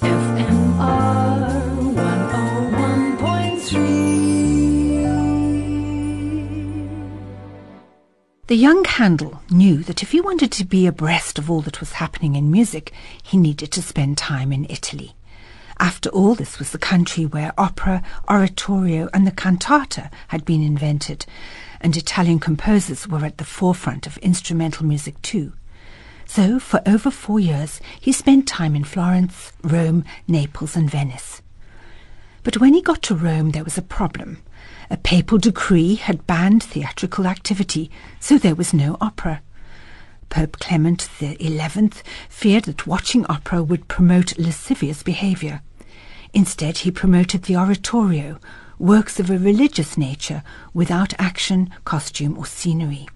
101.3. The young Handel knew that if he wanted to be abreast of all that was happening in music, he needed to spend time in Italy. After all, this was the country where opera, oratorio, and the cantata had been invented, and Italian composers were at the forefront of instrumental music too. So, for over four years, he spent time in Florence, Rome, Naples, and Venice. But when he got to Rome, there was a problem. A papal decree had banned theatrical activity, so there was no opera. Pope Clement XI feared that watching opera would promote lascivious behavior. Instead, he promoted the oratorio, works of a religious nature without action, costume, or scenery.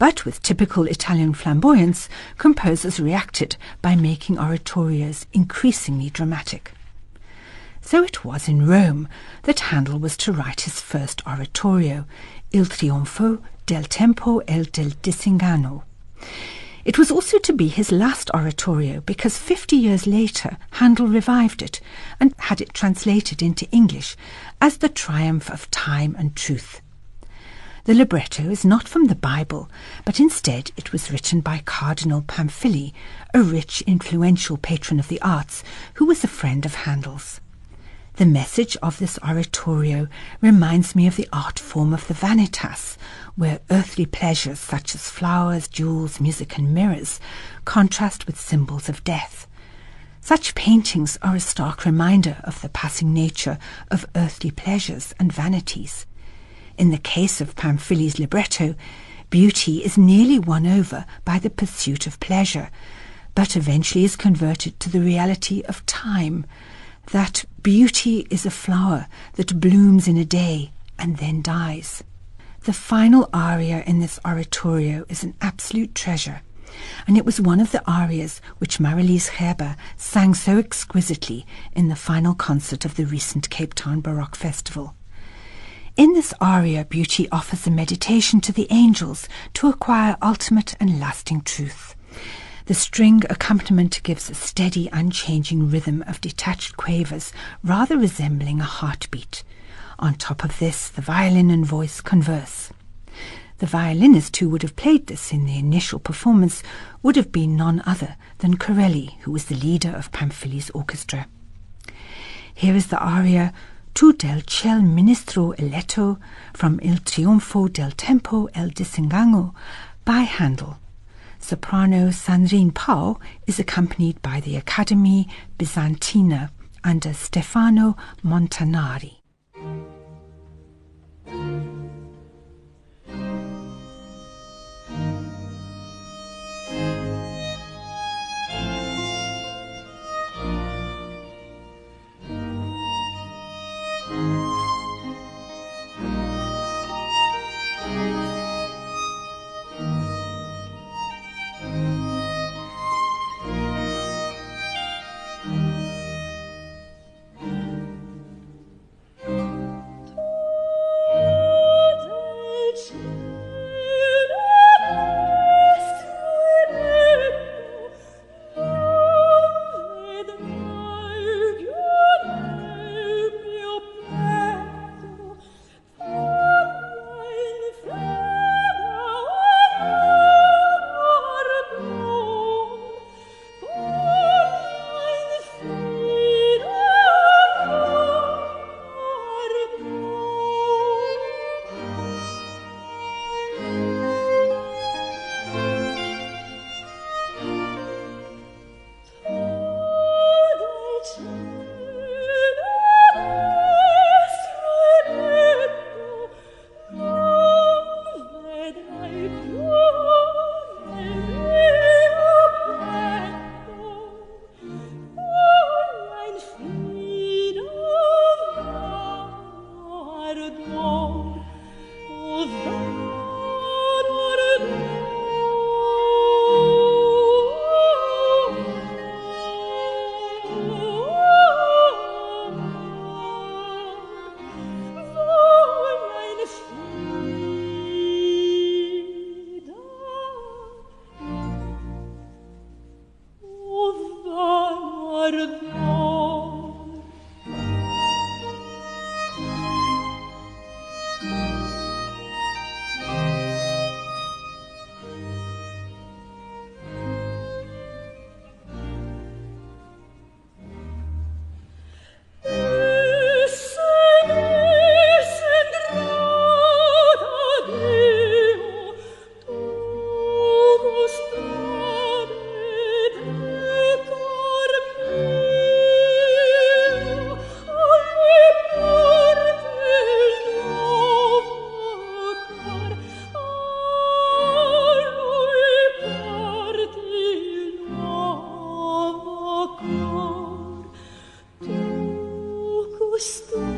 But with typical Italian flamboyance, composers reacted by making oratorios increasingly dramatic. So it was in Rome that Handel was to write his first oratorio, Il Trionfo del Tempo e del Disinganno. It was also to be his last oratorio because 50 years later Handel revived it and had it translated into English as The Triumph of Time and Truth. The libretto is not from the Bible, but instead it was written by Cardinal Pamphili, a rich, influential patron of the arts who was a friend of Handel's. The message of this oratorio reminds me of the art form of the vanitas, where earthly pleasures such as flowers, jewels, music, and mirrors contrast with symbols of death. Such paintings are a stark reminder of the passing nature of earthly pleasures and vanities. In the case of Pamphili's libretto, beauty is nearly won over by the pursuit of pleasure, but eventually is converted to the reality of time, that beauty is a flower that blooms in a day and then dies. The final aria in this oratorio is an absolute treasure, and it was one of the arias which Marilise Gerber sang so exquisitely in the final concert of the recent Cape Town Baroque Festival. In this aria, beauty offers a meditation to the angels to acquire ultimate and lasting truth. The string accompaniment gives a steady, unchanging rhythm of detached quavers, rather resembling a heartbeat. On top of this, the violin and voice converse. The violinist who would have played this in the initial performance would have been none other than Corelli, who was the leader of Pamphili's orchestra. Here is the aria Tu del ciel ministro eletto from Il Trionfo del Tempo e il Disinganno by Handel. Soprano Sandrine Piau is accompanied by the Academy Bizantina under Stefano Montanari. Pardon. gusto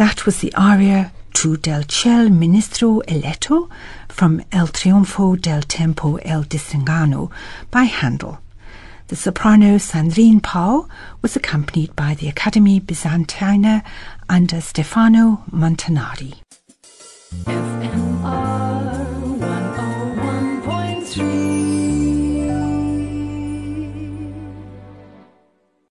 That was the aria Tu del ciel ministro eletto from Il Trionfo del Tempo El Disinganno by Handel. The soprano Sandrine Piau was accompanied by the Academy Bizantina under Stefano Montanari. If